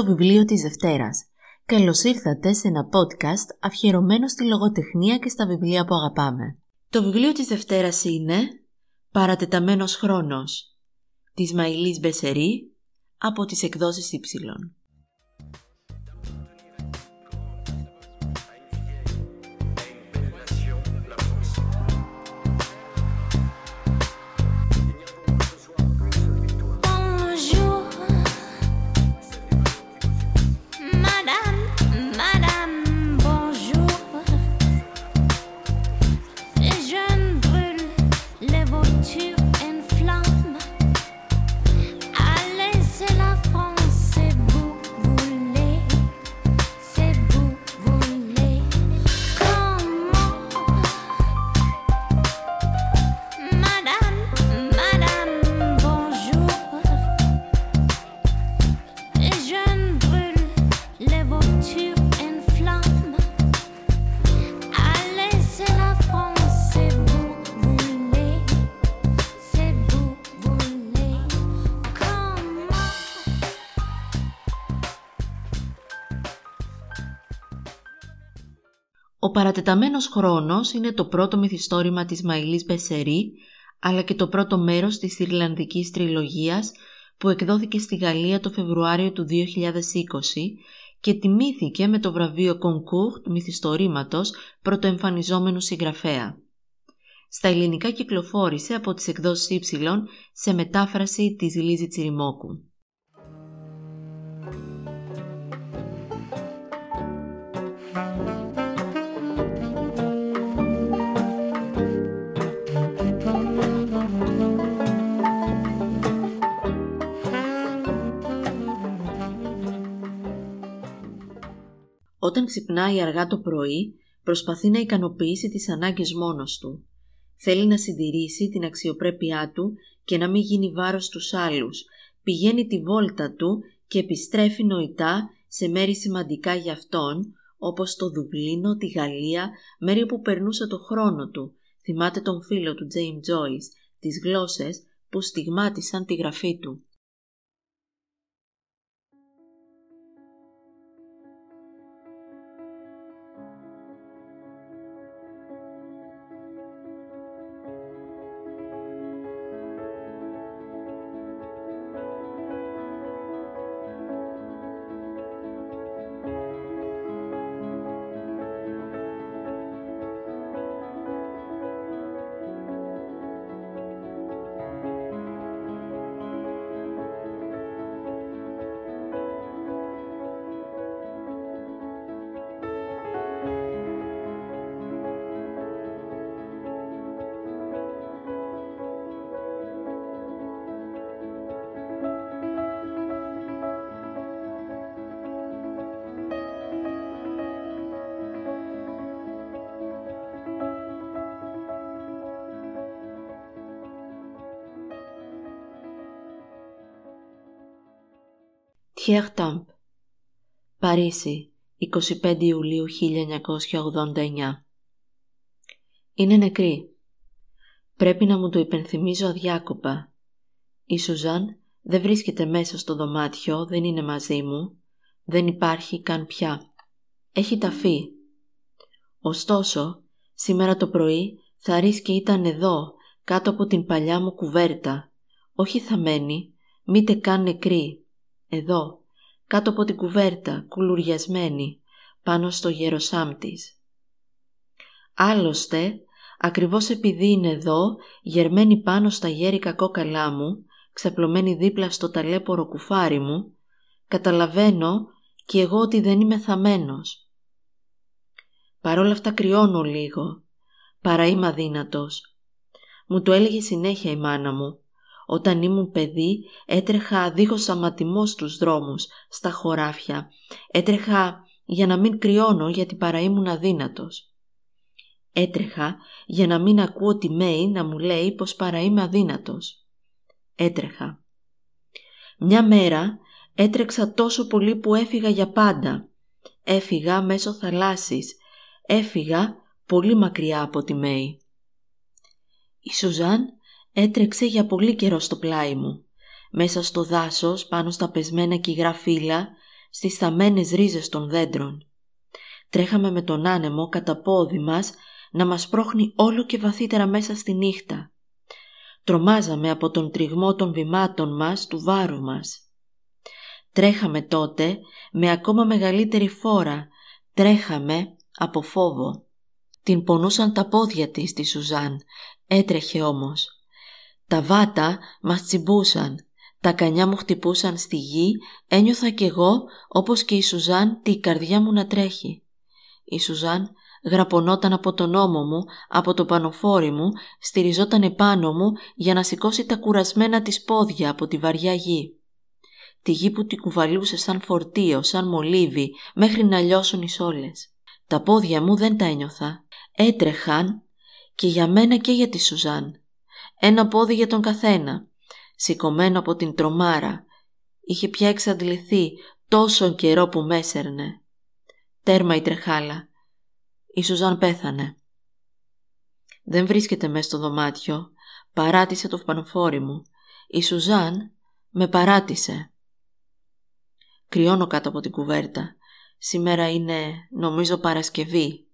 στο βιβλίο της Δευτέρας. Καλώς ήρθατε σε ένα podcast αφιερωμένο στη λογοτεχνία και στα βιβλία που αγαπάμε. Το βιβλίο της Δευτέρας είναι «Παρατεταμένος χρόνος» της Μαϊλής Μπεσερή από τις εκδόσεις Y. Ο παρατεταμένος χρόνος είναι το πρώτο μυθιστόρημα της Μαϊλής Μπεσερή, αλλά και το πρώτο μέρος της Ιρλανδικής τριλογίας που εκδόθηκε στη Γαλλία το Φεβρουάριο του 2020 και τιμήθηκε με το βραβείο Concours του μυθιστορήματος πρωτοεμφανιζόμενου συγγραφέα. Στα ελληνικά κυκλοφόρησε από τις εκδόσεις Y σε μετάφραση της Λίζη Τσιριμόκου. Όταν ξυπνάει αργά το πρωί, προσπαθεί να ικανοποιήσει τις ανάγκες μόνος του. Θέλει να συντηρήσει την αξιοπρέπειά του και να μην γίνει βάρος στους άλλους. Πηγαίνει τη βόλτα του και επιστρέφει νοητά σε μέρη σημαντικά για αυτόν, όπως το Δουβλίνο, τη Γαλλία, μέρη που περνούσε το χρόνο του. Θυμάται τον φίλο του James Joyce, τις γλώσσες που στιγμάτισαν τη γραφή του. Τιέρ Παρίσι, 25 Ιουλίου 1989 Είναι νεκρή. Πρέπει να μου το υπενθυμίζω αδιάκοπα. Η Σουζάν δεν βρίσκεται μέσα στο δωμάτιο, δεν είναι μαζί μου, δεν υπάρχει καν πια. Έχει ταφεί. Ωστόσο, σήμερα το πρωί θα ρίσκει ήταν εδώ, κάτω από την παλιά μου κουβέρτα. Όχι θαμένη, μήτε καν νεκρή. Εδώ, κάτω από την κουβέρτα, κουλουριασμένη, πάνω στο γεροσάμ της. Άλλωστε, ακριβώς επειδή είναι εδώ, γερμένη πάνω στα γέρικα κόκαλά μου, ξαπλωμένη δίπλα στο ταλέπορο κουφάρι μου, καταλαβαίνω και εγώ ότι δεν είμαι θαμένος. Παρόλα αυτά κρυώνω λίγο, παρά είμαι αδύνατος. Μου το έλεγε συνέχεια η μάνα μου όταν ήμουν παιδί έτρεχα δίχως αματιμό στους δρόμους, στα χωράφια. Έτρεχα για να μην κρυώνω γιατί παρά ήμουν αδύνατος. Έτρεχα για να μην ακούω τη Μέη να μου λέει πως παρά είμαι αδύνατος. Έτρεχα. Μια μέρα έτρεξα τόσο πολύ που έφυγα για πάντα. Έφυγα μέσω θαλάσσης. Έφυγα πολύ μακριά από τη Μέη. Η Σουζάν έτρεξε για πολύ καιρό στο πλάι μου. Μέσα στο δάσος, πάνω στα πεσμένα κυγρά φύλλα, στις θαμένες ρίζες των δέντρων. Τρέχαμε με τον άνεμο κατά πόδι μας να μας πρόχνει όλο και βαθύτερα μέσα στη νύχτα. Τρομάζαμε από τον τριγμό των βημάτων μας του βάρου μας. Τρέχαμε τότε με ακόμα μεγαλύτερη φόρα, τρέχαμε από φόβο. Την πονούσαν τα πόδια της τη Σουζάν, έτρεχε όμως. Τα βάτα μας τσιμπούσαν, τα κανιά μου χτυπούσαν στη γη, ένιωθα κι εγώ όπως και η Σουζάν τη καρδιά μου να τρέχει. Η Σουζάν γραπωνόταν από τον ώμο μου, από το πανοφόρι μου, στηριζόταν επάνω μου για να σηκώσει τα κουρασμένα της πόδια από τη βαριά γη. Τη γη που την κουβαλούσε σαν φορτίο, σαν μολύβι, μέχρι να λιώσουν οι σόλες. Τα πόδια μου δεν τα ένιωθα. Έτρεχαν και για μένα και για τη Σουζάν. Ένα πόδι για τον καθένα. Σηκωμένο από την τρομάρα. Είχε πια εξαντληθεί τόσο καιρό που μέσερνε. Τέρμα η τρεχάλα. Η Σουζάν πέθανε. Δεν βρίσκεται μέσα στο δωμάτιο. Παράτησε το πανοφόρι μου. Η Σουζάν με παράτησε. Κρυώνω κάτω από την κουβέρτα. Σήμερα είναι, νομίζω, Παρασκευή.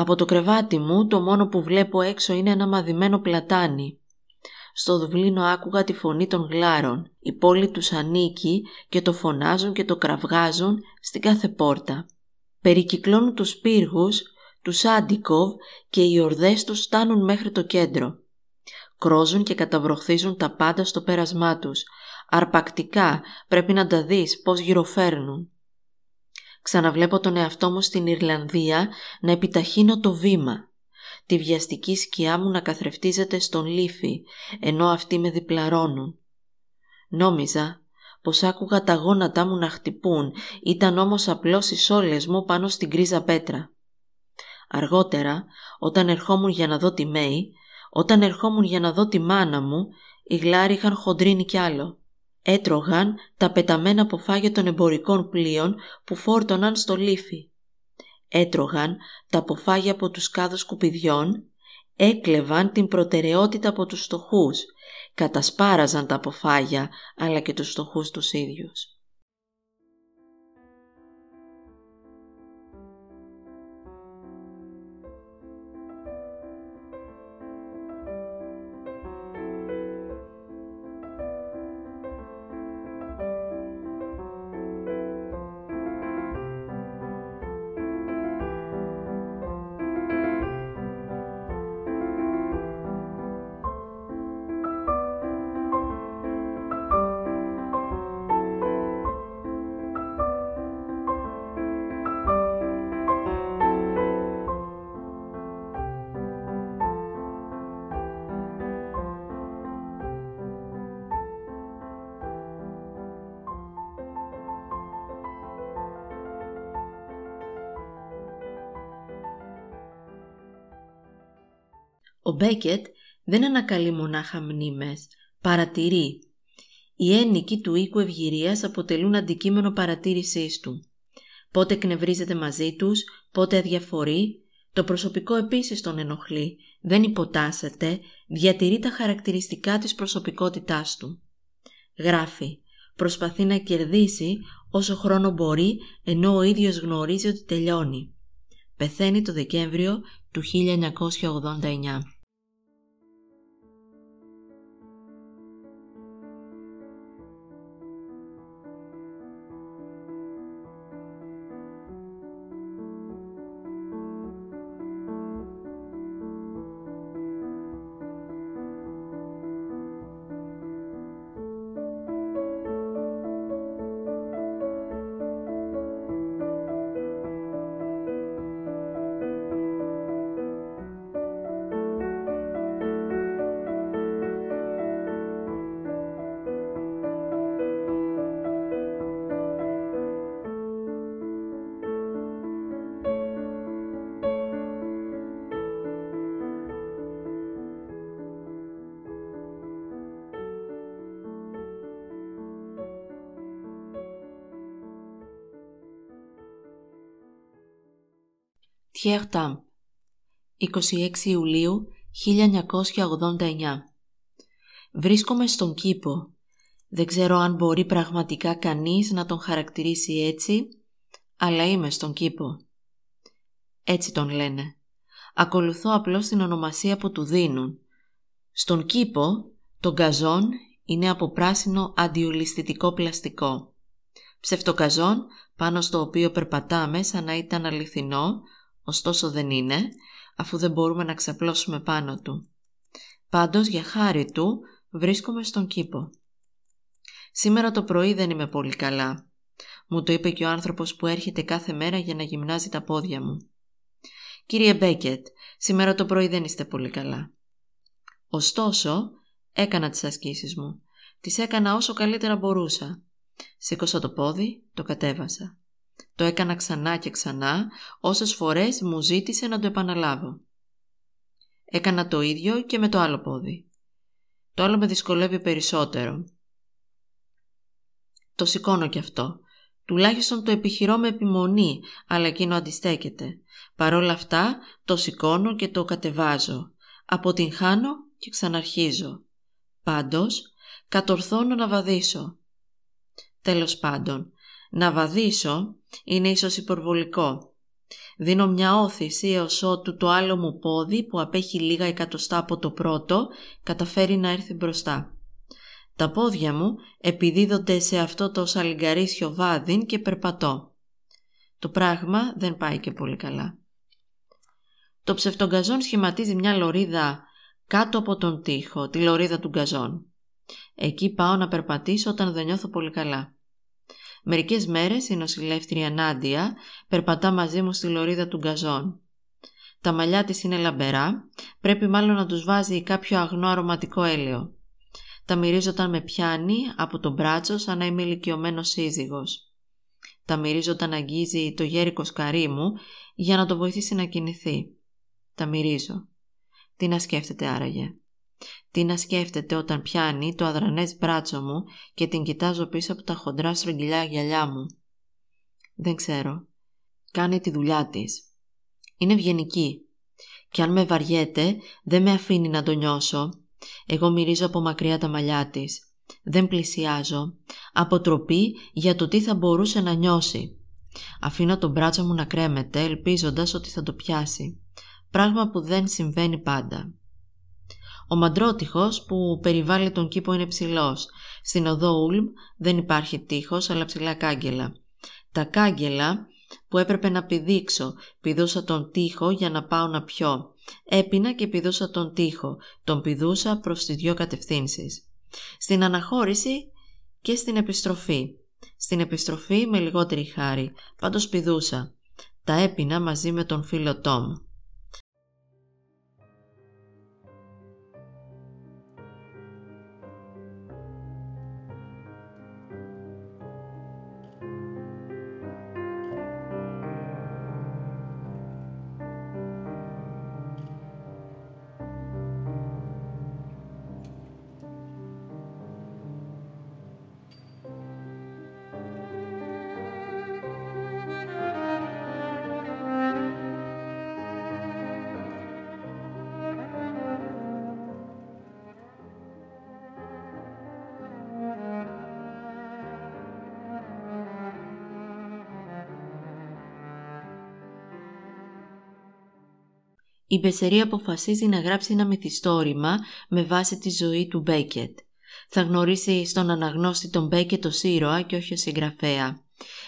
Από το κρεβάτι μου το μόνο που βλέπω έξω είναι ένα μαδημένο πλατάνι. Στο Δουβλίνο άκουγα τη φωνή των γλάρων. Η πόλη τους ανήκει και το φωνάζουν και το κραυγάζουν στην κάθε πόρτα. Περικυκλώνουν τους πύργους, τους Άντικοβ και οι ορδές τους στάνουν μέχρι το κέντρο. Κρόζουν και καταβροχθίζουν τα πάντα στο πέρασμά τους. Αρπακτικά πρέπει να τα δεις πώς γυροφέρνουν. Ξαναβλέπω τον εαυτό μου στην Ιρλανδία να επιταχύνω το βήμα. Τη βιαστική σκιά μου να καθρεφτίζεται στον λίφη, ενώ αυτοί με διπλαρώνουν. Νόμιζα πως άκουγα τα γόνατά μου να χτυπούν, ήταν όμως απλώς οι σόλες μου πάνω στην κρίζα πέτρα. Αργότερα, όταν ερχόμουν για να δω τη Μέη, όταν ερχόμουν για να δω τη μάνα μου, οι γλάροι είχαν χοντρίνει κι άλλο έτρωγαν τα πεταμένα αποφάγια των εμπορικών πλοίων που φόρτωναν στο λίφι. Έτρωγαν τα αποφάγια από τους κάδους σκουπιδιών, έκλεβαν την προτεραιότητα από τους στοχούς, κατασπάραζαν τα αποφάγια αλλά και τους στοχούς τους ίδιους. Ο Μπέκετ δεν ανακαλεί μονάχα μνήμες, παρατηρεί. Οι ένικοι του οίκου ευγυρίας αποτελούν αντικείμενο παρατήρησής του. Πότε εκνευρίζεται μαζί τους, πότε αδιαφορεί, το προσωπικό επίσης τον ενοχλεί, δεν υποτάσσεται, διατηρεί τα χαρακτηριστικά της προσωπικότητάς του. Γράφει, προσπαθεί να κερδίσει όσο χρόνο μπορεί ενώ ο ίδιος γνωρίζει ότι τελειώνει. Πεθαίνει το Δεκέμβριο του 1989. Τιέρταμ 26 Ιουλίου 1989 Βρίσκομαι στον κήπο. Δεν ξέρω αν μπορεί πραγματικά κανείς να τον χαρακτηρίσει έτσι, αλλά είμαι στον κήπο. Έτσι τον λένε. Ακολουθώ απλώς την ονομασία που του δίνουν. Στον κήπο, το γκαζόν είναι από πράσινο αντιολισθητικό πλαστικό. Ψευτοκαζόν, πάνω στο οποίο περπατάμε σαν να ήταν αληθινό, ωστόσο δεν είναι, αφού δεν μπορούμε να ξαπλώσουμε πάνω του. Πάντως, για χάρη του, βρίσκομαι στον κήπο. Σήμερα το πρωί δεν είμαι πολύ καλά. Μου το είπε και ο άνθρωπος που έρχεται κάθε μέρα για να γυμνάζει τα πόδια μου. «Κύριε Μπέκετ, σήμερα το πρωί δεν είστε πολύ καλά». Ωστόσο, έκανα τις ασκήσεις μου. Τις έκανα όσο καλύτερα μπορούσα. Σήκωσα το πόδι, το κατέβασα. Το έκανα ξανά και ξανά, όσες φορές μου ζήτησε να το επαναλάβω. Έκανα το ίδιο και με το άλλο πόδι. Το άλλο με δυσκολεύει περισσότερο. Το σηκώνω κι αυτό. Τουλάχιστον το επιχειρώ με επιμονή, αλλά εκείνο αντιστέκεται. Παρόλα αυτά το σηκώνω και το κατεβάζω. Αποτυγχάνω και ξαναρχίζω. Πάντως, κατορθώνω να βαδίσω. Τέλος πάντων, να βαδίσω είναι ίσως υπορβολικό. Δίνω μια όθηση έως ότου το άλλο μου πόδι που απέχει λίγα εκατοστά από το πρώτο καταφέρει να έρθει μπροστά. Τα πόδια μου επιδίδονται σε αυτό το σαλιγκαρίσιο βάδιν και περπατώ. Το πράγμα δεν πάει και πολύ καλά. Το ψευτογκαζόν σχηματίζει μια λωρίδα κάτω από τον τοίχο, τη λωρίδα του γκαζόν. Εκεί πάω να περπατήσω όταν δεν νιώθω πολύ καλά. Μερικές μέρες η νοσηλεύτρια Νάντια περπατά μαζί μου στη λωρίδα του γκαζόν. Τα μαλλιά της είναι λαμπερά, πρέπει μάλλον να τους βάζει κάποιο αγνό αρωματικό έλαιο. Τα μυρίζω όταν με πιάνει από τον μπράτσο σαν να είμαι ηλικιωμένος σύζυγος. Τα μυρίζω όταν αγγίζει το γέρικο σκαρί μου για να το βοηθήσει να κινηθεί. Τα μυρίζω. Τι να σκέφτεται άραγε. Τι να σκέφτεται όταν πιάνει το αδρανές μπράτσο μου και την κοιτάζω πίσω από τα χοντρά στρογγυλιά γυαλιά μου. Δεν ξέρω. Κάνει τη δουλειά της. Είναι ευγενική. Και αν με βαριέται δεν με αφήνει να το νιώσω. Εγώ μυρίζω από μακριά τα μαλλιά της. Δεν πλησιάζω. Αποτροπή για το τι θα μπορούσε να νιώσει. Αφήνω το μπράτσο μου να κρέμεται ελπίζοντας ότι θα το πιάσει. Πράγμα που δεν συμβαίνει πάντα. Ο μαντρότυχος που περιβάλλει τον κήπο είναι ψηλός. Στην οδό Ούλμ δεν υπάρχει τείχος αλλά ψηλά κάγκελα. Τα κάγκελα που έπρεπε να πηδήξω, πηδούσα τον τείχο για να πάω να πιω. Έπινα και πηδούσα τον τείχο, τον πηδούσα προς τις δυο κατευθύνσεις. Στην αναχώρηση και στην επιστροφή. Στην επιστροφή με λιγότερη χάρη, πάντως πηδούσα. Τα έπινα μαζί με τον φίλο Τόμ. Η Μπεσερή αποφασίζει να γράψει ένα μυθιστόρημα με βάση τη ζωή του Μπέκετ. Θα γνωρίσει στον αναγνώστη τον Μπέκετ ως ήρωα και όχι ως συγγραφέα.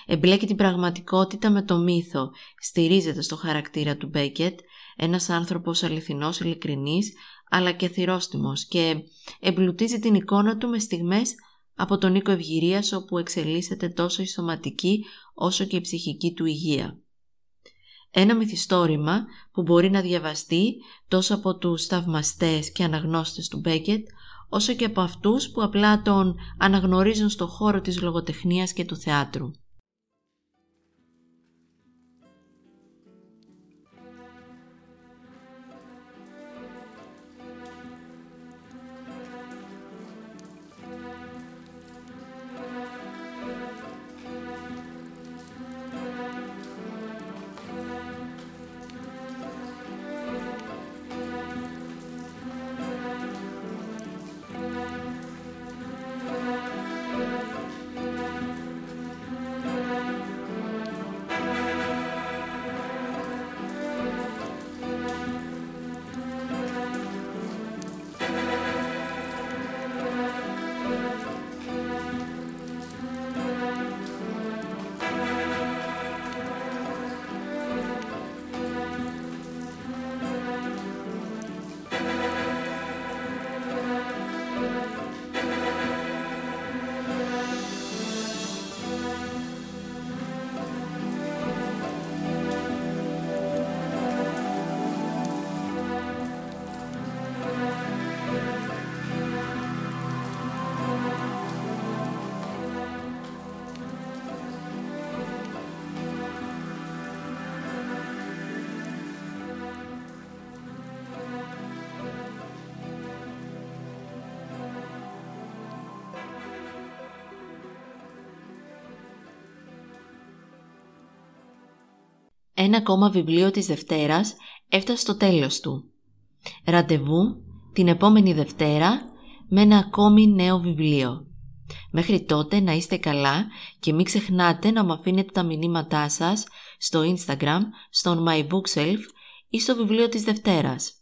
Εμπλέκει την πραγματικότητα με το μύθο, στηρίζεται στο χαρακτήρα του Μπέκετ, ένας άνθρωπος αληθινός, ειλικρινής, αλλά και θυρόστιμος και εμπλουτίζει την εικόνα του με στιγμές από τον οίκο ευγυρίας όπου εξελίσσεται τόσο η σωματική όσο και η ψυχική του υγεία. Ένα μυθιστόρημα που μπορεί να διαβαστεί τόσο από τους θαυμαστές και αναγνώστες του Μπέκετ, όσο και από αυτούς που απλά τον αναγνωρίζουν στο χώρο της λογοτεχνίας και του θεάτρου. Ένα ακόμα βιβλίο της Δευτέρας έφτασε στο τέλος του. Ραντεβού την επόμενη Δευτέρα με ένα ακόμη νέο βιβλίο. Μέχρι τότε να είστε καλά και μην ξεχνάτε να μου αφήνετε τα μηνύματά σας στο Instagram, στο My Bookshelf ή στο βιβλίο της Δευτέρας.